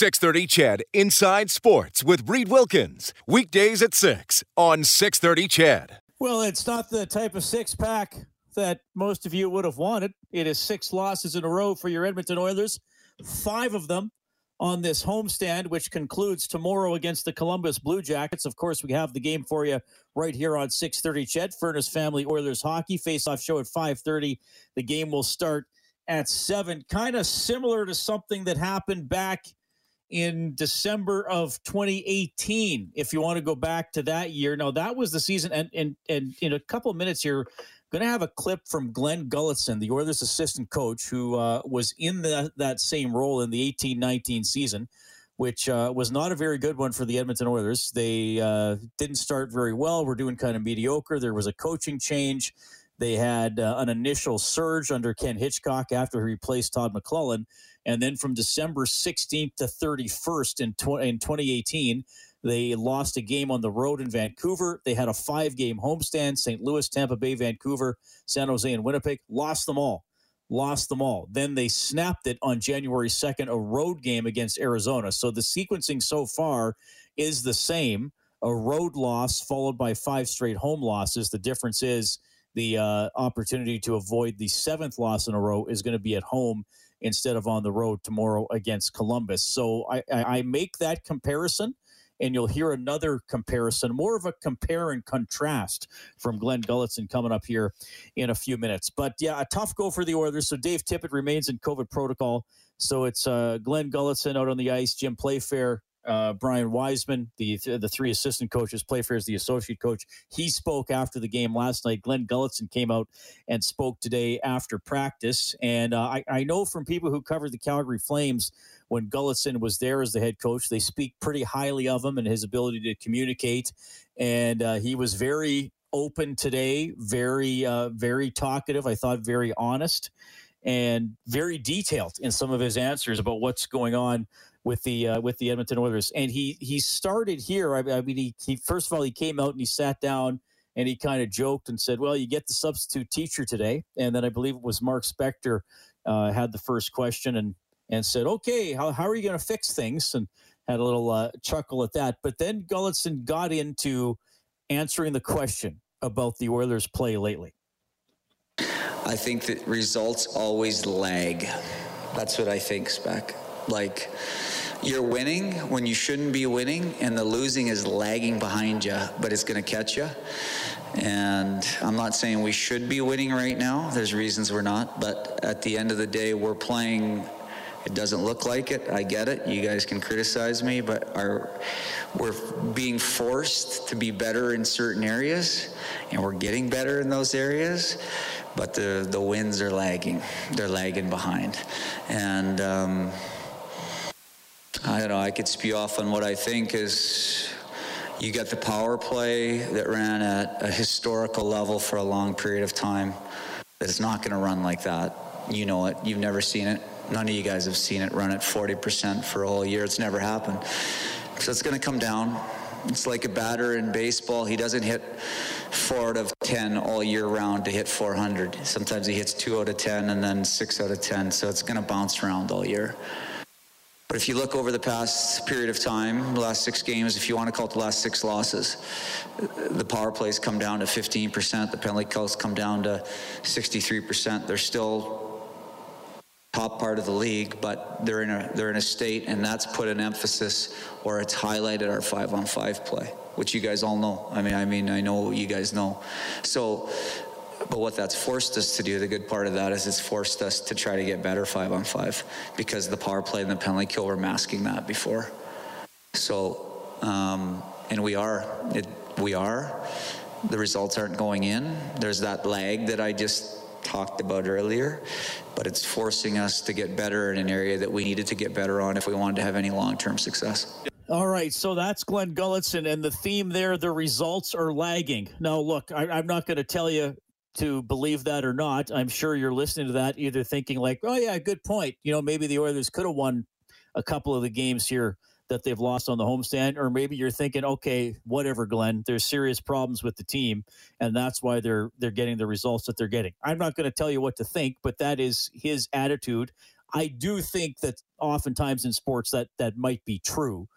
630 CHED Inside Sports with Reid Wilkins. Weekdays at 6 on 630 CHED. Well, it's not the type of six pack that most of you would have wanted. It is six losses in a row for your Edmonton Oilers, five of them on this homestand, which concludes tomorrow against the Columbus Blue Jackets. Of course, we have the game for you right here on 6:30. CHED Furnace Family Oilers hockey face-off show at 5:30. The game will start at seven. Kind of similar to something that happened back in December of 2018. If you want to go back to that year, now that was the season, and and and in a couple of minutes here, going to have a clip from Glen Gulutzan, the Oilers assistant coach, who uh, was in the, that same role in the 18-19 season, which uh, was not a very good one for the Edmonton Oilers. They uh, didn't start very well. We're doing kind of mediocre. There was a coaching change. They had uh, an initial surge under Ken Hitchcock after he replaced Todd McLellan. And then from December 16th to 31st in, tw- in 2018, they lost a game on the road in Vancouver. They had a five game homestand St. Louis, Tampa Bay, Vancouver, San Jose, and Winnipeg. Lost them all. Lost them all. Then they snapped it on January 2nd, a road game against Arizona. So the sequencing so far is the same a road loss followed by five straight home losses. The difference is the uh, opportunity to avoid the seventh loss in a row is going to be at home instead of on the road tomorrow against Columbus. So I, I, make that comparison and you'll hear another comparison, more of a compare and contrast from Glen Gulutzan coming up here in a few minutes. But yeah, a tough go for the Oilers. So Dave Tippett remains in COVID protocol. So it's uh, Glen Gulutzan out on the ice, Jim Playfair, uh, Brian Wiseman, the the three assistant coaches, Playfair is the associate coach. He spoke after the game last night. Glen Gulutzan came out and spoke today after practice. And uh, I, I know from people who covered the Calgary Flames when Gulutzan was there as the head coach. They speak pretty highly of him and his ability to communicate. And uh, he was very open today, very, uh, very talkative. I thought very honest and very detailed in some of his answers about what's going on with the uh, with the Edmonton Oilers. And he he started here. I, I mean, he, he first of all he came out and he sat down and he kind of joked and said, "Well, you get the substitute teacher today." And then I believe it was Mark Spector uh, had the first question, and and said, okay, how, how are you going to fix things? And had a little uh, chuckle at that. But then Gulutzan got into answering the question about the Oilers' play lately. I think that results always lag. That's what I think, Spec. Like, you're winning when you shouldn't be winning, and the losing is lagging behind you, but it's going to catch you. And I'm not saying we should be winning right now. There's reasons we're not, but at the end of the day, we're playing it doesn't look like it. I get it. You guys can criticize me, but our, we're being forced to be better in certain areas, and we're getting better in those areas. But the the wins are lagging. They're lagging behind, and um, I don't know. I could spew off on what I think is. You got the power play that ran at a historical level for a long period of time. Is not going to run like that. You know it. You've never seen it. None of you guys have seen it run at 40% for a whole year. It's never happened. So it's going to come down. It's like a batter in baseball. He doesn't hit four out of 10 all year round to hit 400. Sometimes he hits two out of 10 and then six out of 10. So it's going to bounce around all year. But if you look over the past period of time, the last six games, if you want to call it the last six losses, the power plays come down to 15%, the penalty kills come down to 63%. They're still top part of the league, but they're in a they're in a state, and that's put an emphasis or it's highlighted our five on five play, which you guys all know. I mean, I mean, I know you guys know. So, but what that's forced us to do, the good part of that is it's forced us to try to get better five on five because the power play and the penalty kill were masking that before. So, um, and we are, it, we are. The results aren't going in. There's that lag that I just talked about earlier, but it's forcing us to get better in an area that we needed to get better on if we wanted to have any long term success. All right, so that's Glen Gulutzan, and the theme there: the results are lagging. Now, look, I, I'm not going to tell you to believe that or not. I'm sure you're listening to that, either thinking like, "Oh yeah, good point." You know, maybe the Oilers could have won a couple of the games here that they've lost on the homestand, or maybe you're thinking, "Okay, whatever, Glen. There's serious problems with the team, and that's why they're they're getting the results that they're getting." I'm not going to tell you what to think, but that is his attitude. I do think that oftentimes in sports that that might be true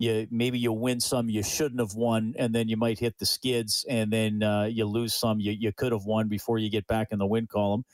you maybe you win some you shouldn't have won, and then you might hit the skids, and then uh, you lose some you you could have won before you get back in the win column.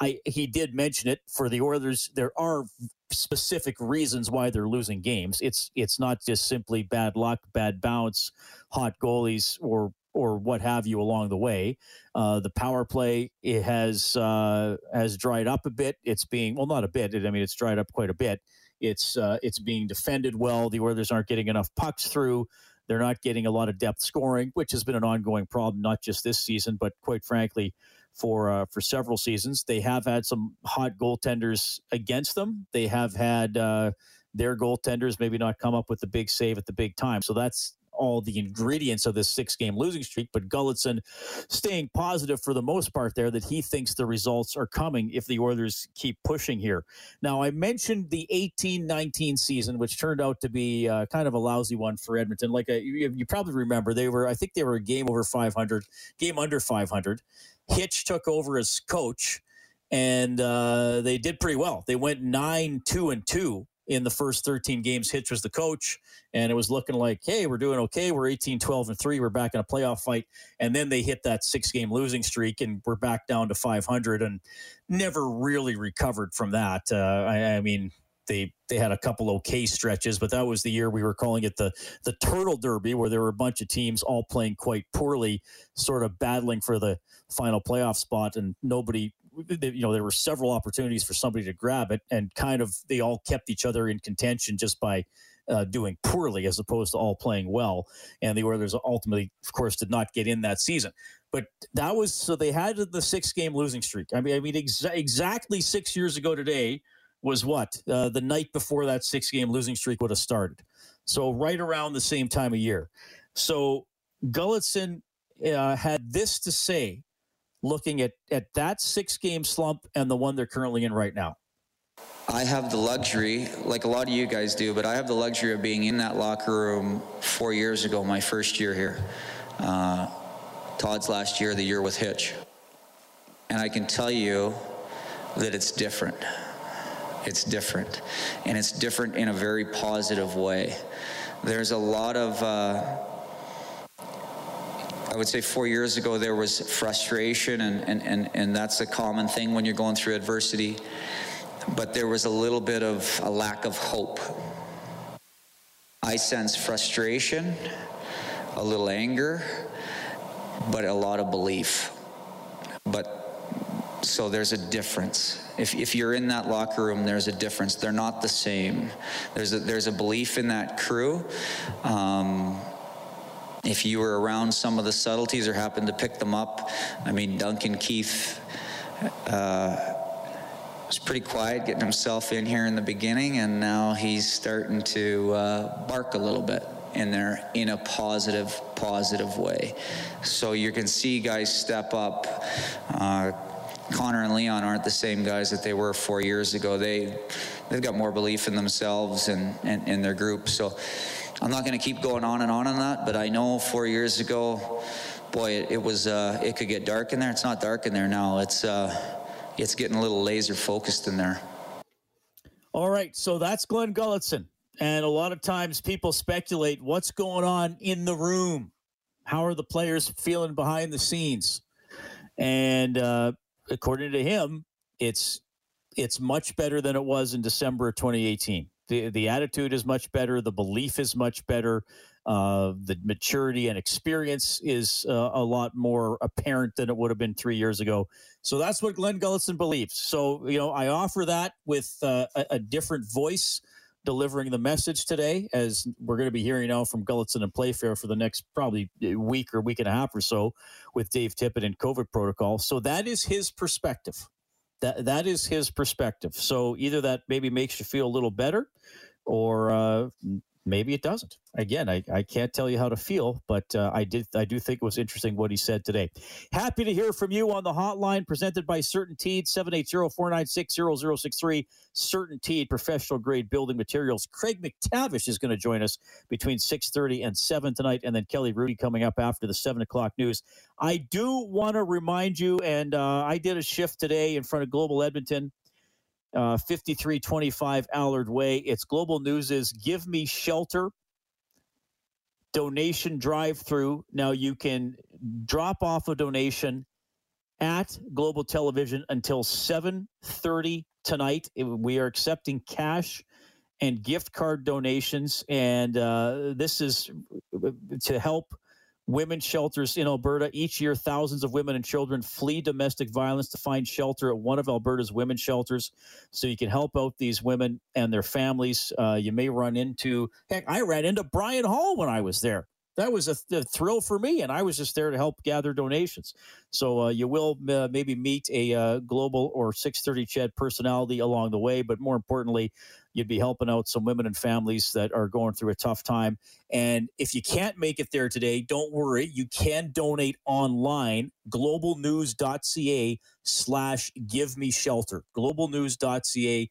I he did mention it for the Oilers. There are specific reasons why they're losing games. It's it's not just simply bad luck, bad bounce, hot goalies, or or what have you along the way. Uh, the power play it has uh, has dried up a bit. It's being well, not a bit. I mean, it's dried up quite a bit. It's uh, it's being defended well. The Oilers aren't getting enough pucks through. They're not getting a lot of depth scoring, which has been an ongoing problem, not just this season, but quite frankly, for uh, for several seasons. They have had some hot goaltenders against them. They have had uh, their goaltenders maybe not come up with the big save at the big time. So that's all the ingredients of this six game losing streak, but Gulutzan staying positive for the most part there that he thinks the results are coming if the Oilers keep pushing here. Now, I mentioned the 18 19 season, which turned out to be uh, kind of a lousy one for Edmonton. Like uh, you, you probably remember, they were, I think they were a game over 500, game under 500. Hitch took over as coach and uh, they did pretty well. They went nine, two, and two in the first 13 games. Hitch was the coach, and it was looking like, hey, we're doing okay. We're 18, 12, and 3. We're back in a playoff fight. And then they hit that six game losing streak, and we're back down to 500 and never really recovered from that. Uh, I, I mean, they they had a couple okay stretches, but that was the year we were calling it the the Turtle Derby, where there were a bunch of teams all playing quite poorly, sort of battling for the final playoff spot, and nobody you know there were several opportunities for somebody to grab it, and kind of they all kept each other in contention just by uh, doing poorly as opposed to all playing well. And the Oilers ultimately, of course, did not get in that season. But that was so they had the six game losing streak. I mean, I mean exa- exactly six years ago today was what uh, the night before that six game losing streak would have started. So right around the same time of year. So Gulutzan uh, had this to say looking at, at that six game slump and the one they're currently in right now? I have the luxury, like a lot of you guys do, but I have the luxury of being in that locker room four years ago, my first year here. Uh, Todd's last year, the year with Hitch. And I can tell you that it's different. It's different. And it's different in a very positive way. There's a lot of. Uh, I would say four years ago there was frustration, and, and, and, and that's a common thing when you're going through adversity. But there was a little bit of a lack of hope. I sense frustration, a little anger, but a lot of belief. But so there's a difference. If, if you're in that locker room, there's a difference. They're not the same. There's a, there's a belief in that crew. Um, if you were around some of the subtleties or happened to pick them up, I mean, Duncan Keith uh, was pretty quiet getting himself in here in the beginning, and now he's starting to uh, bark a little bit in there in a positive, positive way. So you can see guys step up. Uh, Connor and Leon aren't the same guys that they were four years ago. They they've got more belief in themselves and in their group. So I'm not going to keep going on and on on that, but I know four years ago, boy, it, it was uh, it could get dark in there. It's not dark in there now. It's uh, it's getting a little laser focused in there. All right, so that's Glen Gulutzan, and a lot of times people speculate what's going on in the room. How are the players feeling behind the scenes? And uh, according to him, it's it's much better than it was in December of 2018 the the attitude is much better. The belief is much better. Uh, the maturity and experience is uh, a lot more apparent than it would have been three years ago. So that's what Glen Gulutzan believes. So you know, I offer that with uh, a, a, different voice delivering the message today, as we're going to be hearing now from Gulutzan and Playfair for the next probably week or week and a half or so with Dave Tippett and COVID protocol. So that is his perspective. That that is his perspective. So either that maybe makes you feel a little better, or uh, maybe it doesn't. Again, I, I can't tell you how to feel, but uh, I did I do think it was interesting what he said today. Happy to hear from you on the hotline presented by CertainTeed 780-496-0063. CertainTeed professional grade building materials. Craig MacTavish is going to join us between 6:30 and 7 tonight, and then Kelly Rudy coming up after the 7 o'clock news. I do want to remind you, and uh, I did a shift today in front of Global Edmonton uh, 5325 Allard Way. It's Global News is Give Me Shelter donation drive through. Now you can drop off a donation at Global Television until 7:30 tonight. We are accepting cash and gift card donations, and uh, this is to help women shelters in Alberta. Each year, thousands of women and children flee domestic violence to find shelter at one of Alberta's women shelters. So you can help out these women and their families. Uh, you may run into, heck, I ran into Bryan Hall when I was there that was a, th- a, thrill for me, and I was just there to help gather donations. So uh, you will uh, maybe meet a uh, global or 630 CHED personality along the way, but more importantly, you'd be helping out some women and families that are going through a tough time. And if you can't make it there today, don't worry. You can donate online, globalnews.ca slash give me shelter. Globalnews.ca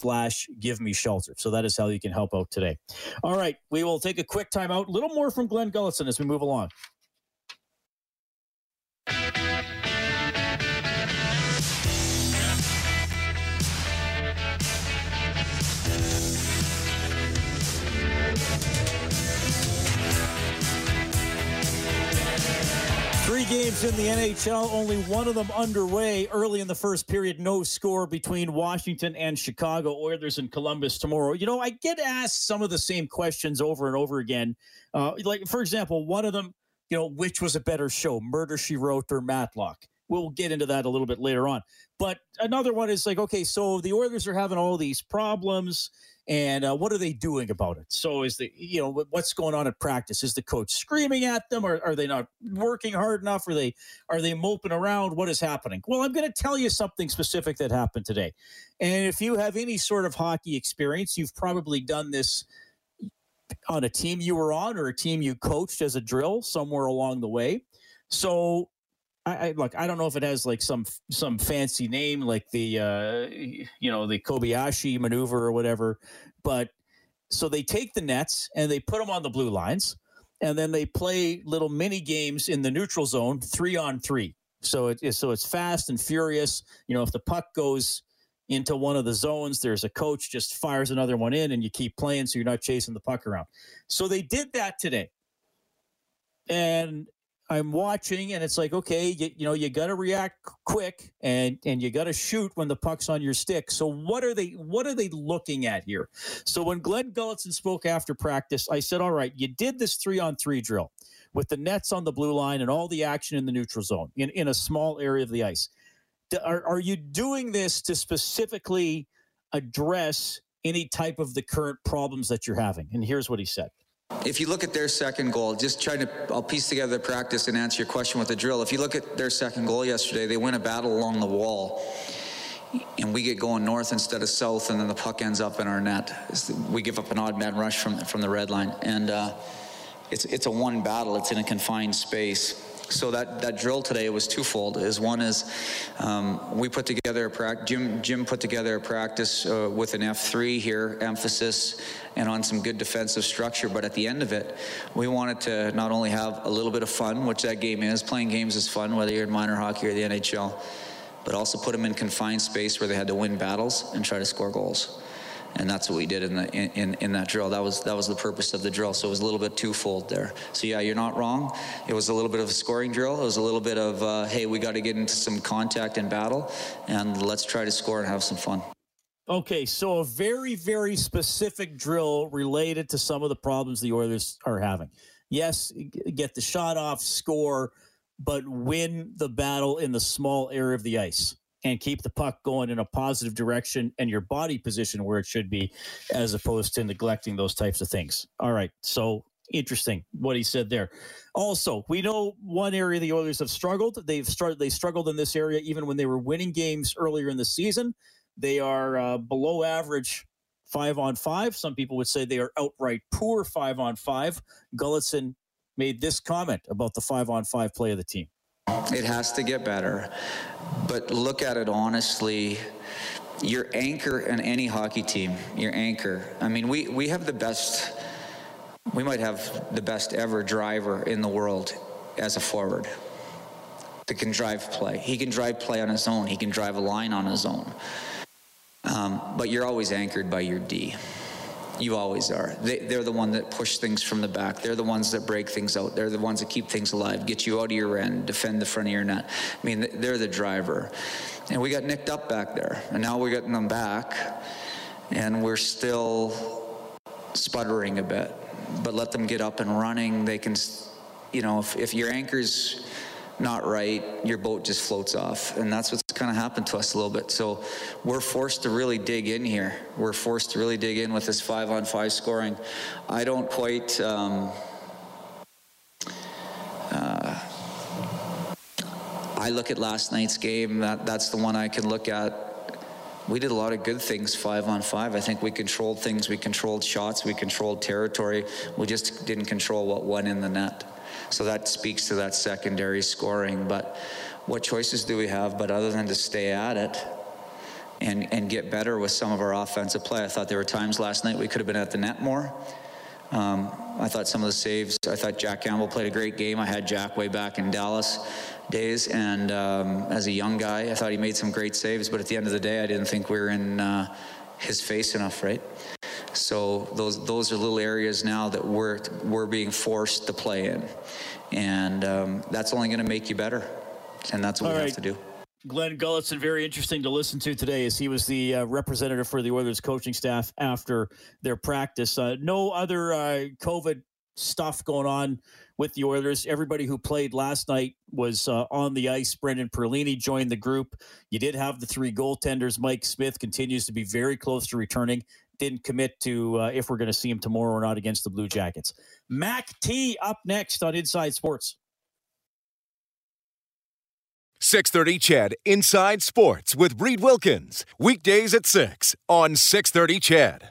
slash give me shelter. So that is how you can help out today. All right, we will take a quick time out. A little more from Glen Gulutzan as we move along. Games in the NHL, only one of them underway early in the first period. No score between Washington and Chicago, Oilers and Columbus tomorrow. You know, I get asked some of the same questions over and over again. Uh, like, for example, one of them, you know, which was a better show, Murder She Wrote or Matlock? We'll get into that a little bit later on. But another one is like, okay, so the Oilers are having all these problems and uh, what are they doing about it? So is the you know what's going on at practice? Is the coach screaming at them, or are they not working hard enough? Are they are they moping around? What is happening? Well, I'm going to tell you something specific that happened today, and if you have any sort of hockey experience, you've probably done this on a team you were on or a team you coached as a drill somewhere along the way. So I, I look. I don't know if it has like some some fancy name, like the uh, you know the Kobayashi maneuver or whatever. But so they take the nets and they put them on the blue lines, and then they play little mini games in the neutral zone, three on three. So it is so it's fast and furious. You know, if the puck goes into one of the zones, there's a coach just fires another one in, and you keep playing, so you're not chasing the puck around. So they did that today, and I'm watching and it's like, okay, you, you know, you got to react quick and and you got to shoot when the puck's on your stick. So what are they what are they looking at here? So when Glen Gulutzan spoke after practice, I said, "All right, you did this 3 on 3 drill with the nets on the blue line and all the action in the neutral zone in in a small area of the ice. Are are you doing this to specifically address any type of the current problems that you're having?" And here's what he said. If you look at their second goal, just trying to, I'll piece together the practice and answer your question with a drill. If you look at their second goal yesterday, they win a battle along the wall. And we get going north instead of south, and then the puck ends up in our net. We give up an odd man rush from, from the red line. And uh, it's, it's a one battle, it's in a confined space so that, that drill today was twofold. Is one is um, we put together a practice. Jim Jim put together a practice uh, with an F3 here, emphasis, and on some good defensive structure. But at the end of it, we wanted to not only have a little bit of fun, which that game is. Playing games is fun, whether you're in minor hockey or the NHL, but also put them in confined space where they had to win battles and try to score goals and that's what we did in the in, in that drill. That was that was the purpose of the drill. So it was a little bit twofold there. So yeah, you're not wrong. It was a little bit of a scoring drill. It was a little bit of uh, hey, we got to get into some contact and battle, and let's try to score and have some fun. Okay, so a very, very specific drill related to some of the problems the Oilers are having. Yes, get the shot off, score, but win the battle in the small area of the ice and keep the puck going in a positive direction and your body position where it should be, as opposed to neglecting those types of things. All right, so interesting what he said there. Also, we know one area the Oilers have struggled. They've started they struggled in this area even when they were winning games earlier in the season. They are uh, below average five on five. Some people would say they are outright poor five on five. Gulutzan made this comment about the five on five play of the team. It has to get better, but look at it honestly. Your anchor in any hockey team, your anchor. I mean, we, we have the best, we might have the best ever driver in the world as a forward that can drive play. He can drive play on his own, he can drive a line on his own. Um, but you're always anchored by your D. You always are. They, are the one that push things from the back. They're the ones that break things out. They're the ones that keep things alive, get you out of your end, defend the front of your net. I mean, they're the driver. And we got nicked up back there, and now we're getting them back, and we're still sputtering a bit. But let them get up and running. They can, you know, if, if your anchor's not right, your boat just floats off. And that's what's kind of happened to us a little bit. So we're forced to really dig in here. We're forced to really dig in with this five on five scoring. I don't quite. Um, uh, I look at last night's game. That, that's the one I can look at. We did a lot of good things five on five. I think we controlled things. We controlled shots. We controlled territory. We just didn't control what went in the net. So that speaks to that secondary scoring. But what choices do we have but other than to stay at it and, and get better with some of our offensive play? I thought there were times last night we could have been at the net more. Um, I thought some of the saves, I thought Jack Campbell played a great game. I had Jack way back in Dallas days, and um, as a young guy, I thought he made some great saves, but at the end of the day, I didn't think we were in uh, his face enough, right? So those those are little areas now that we're we're being forced to play in, and um, that's only going to make you better, and that's what All we right. have to do. Glen Gulutzan, very interesting to listen to today as he was the uh, representative for the Oilers coaching staff after their practice. Uh, no other uh, COVID stuff going on with the Oilers. Everybody who played last night was uh, on the ice. Brendan Perlini joined the group. You did have the three goaltenders. Mike Smith continues to be very close to returning didn't commit to uh, if we're going to see him tomorrow or not against the Blue Jackets. Mac T up next on Inside Sports. 630 CHED Inside Sports with Reid Wilkins. Weekdays at 6 on 630 CHED.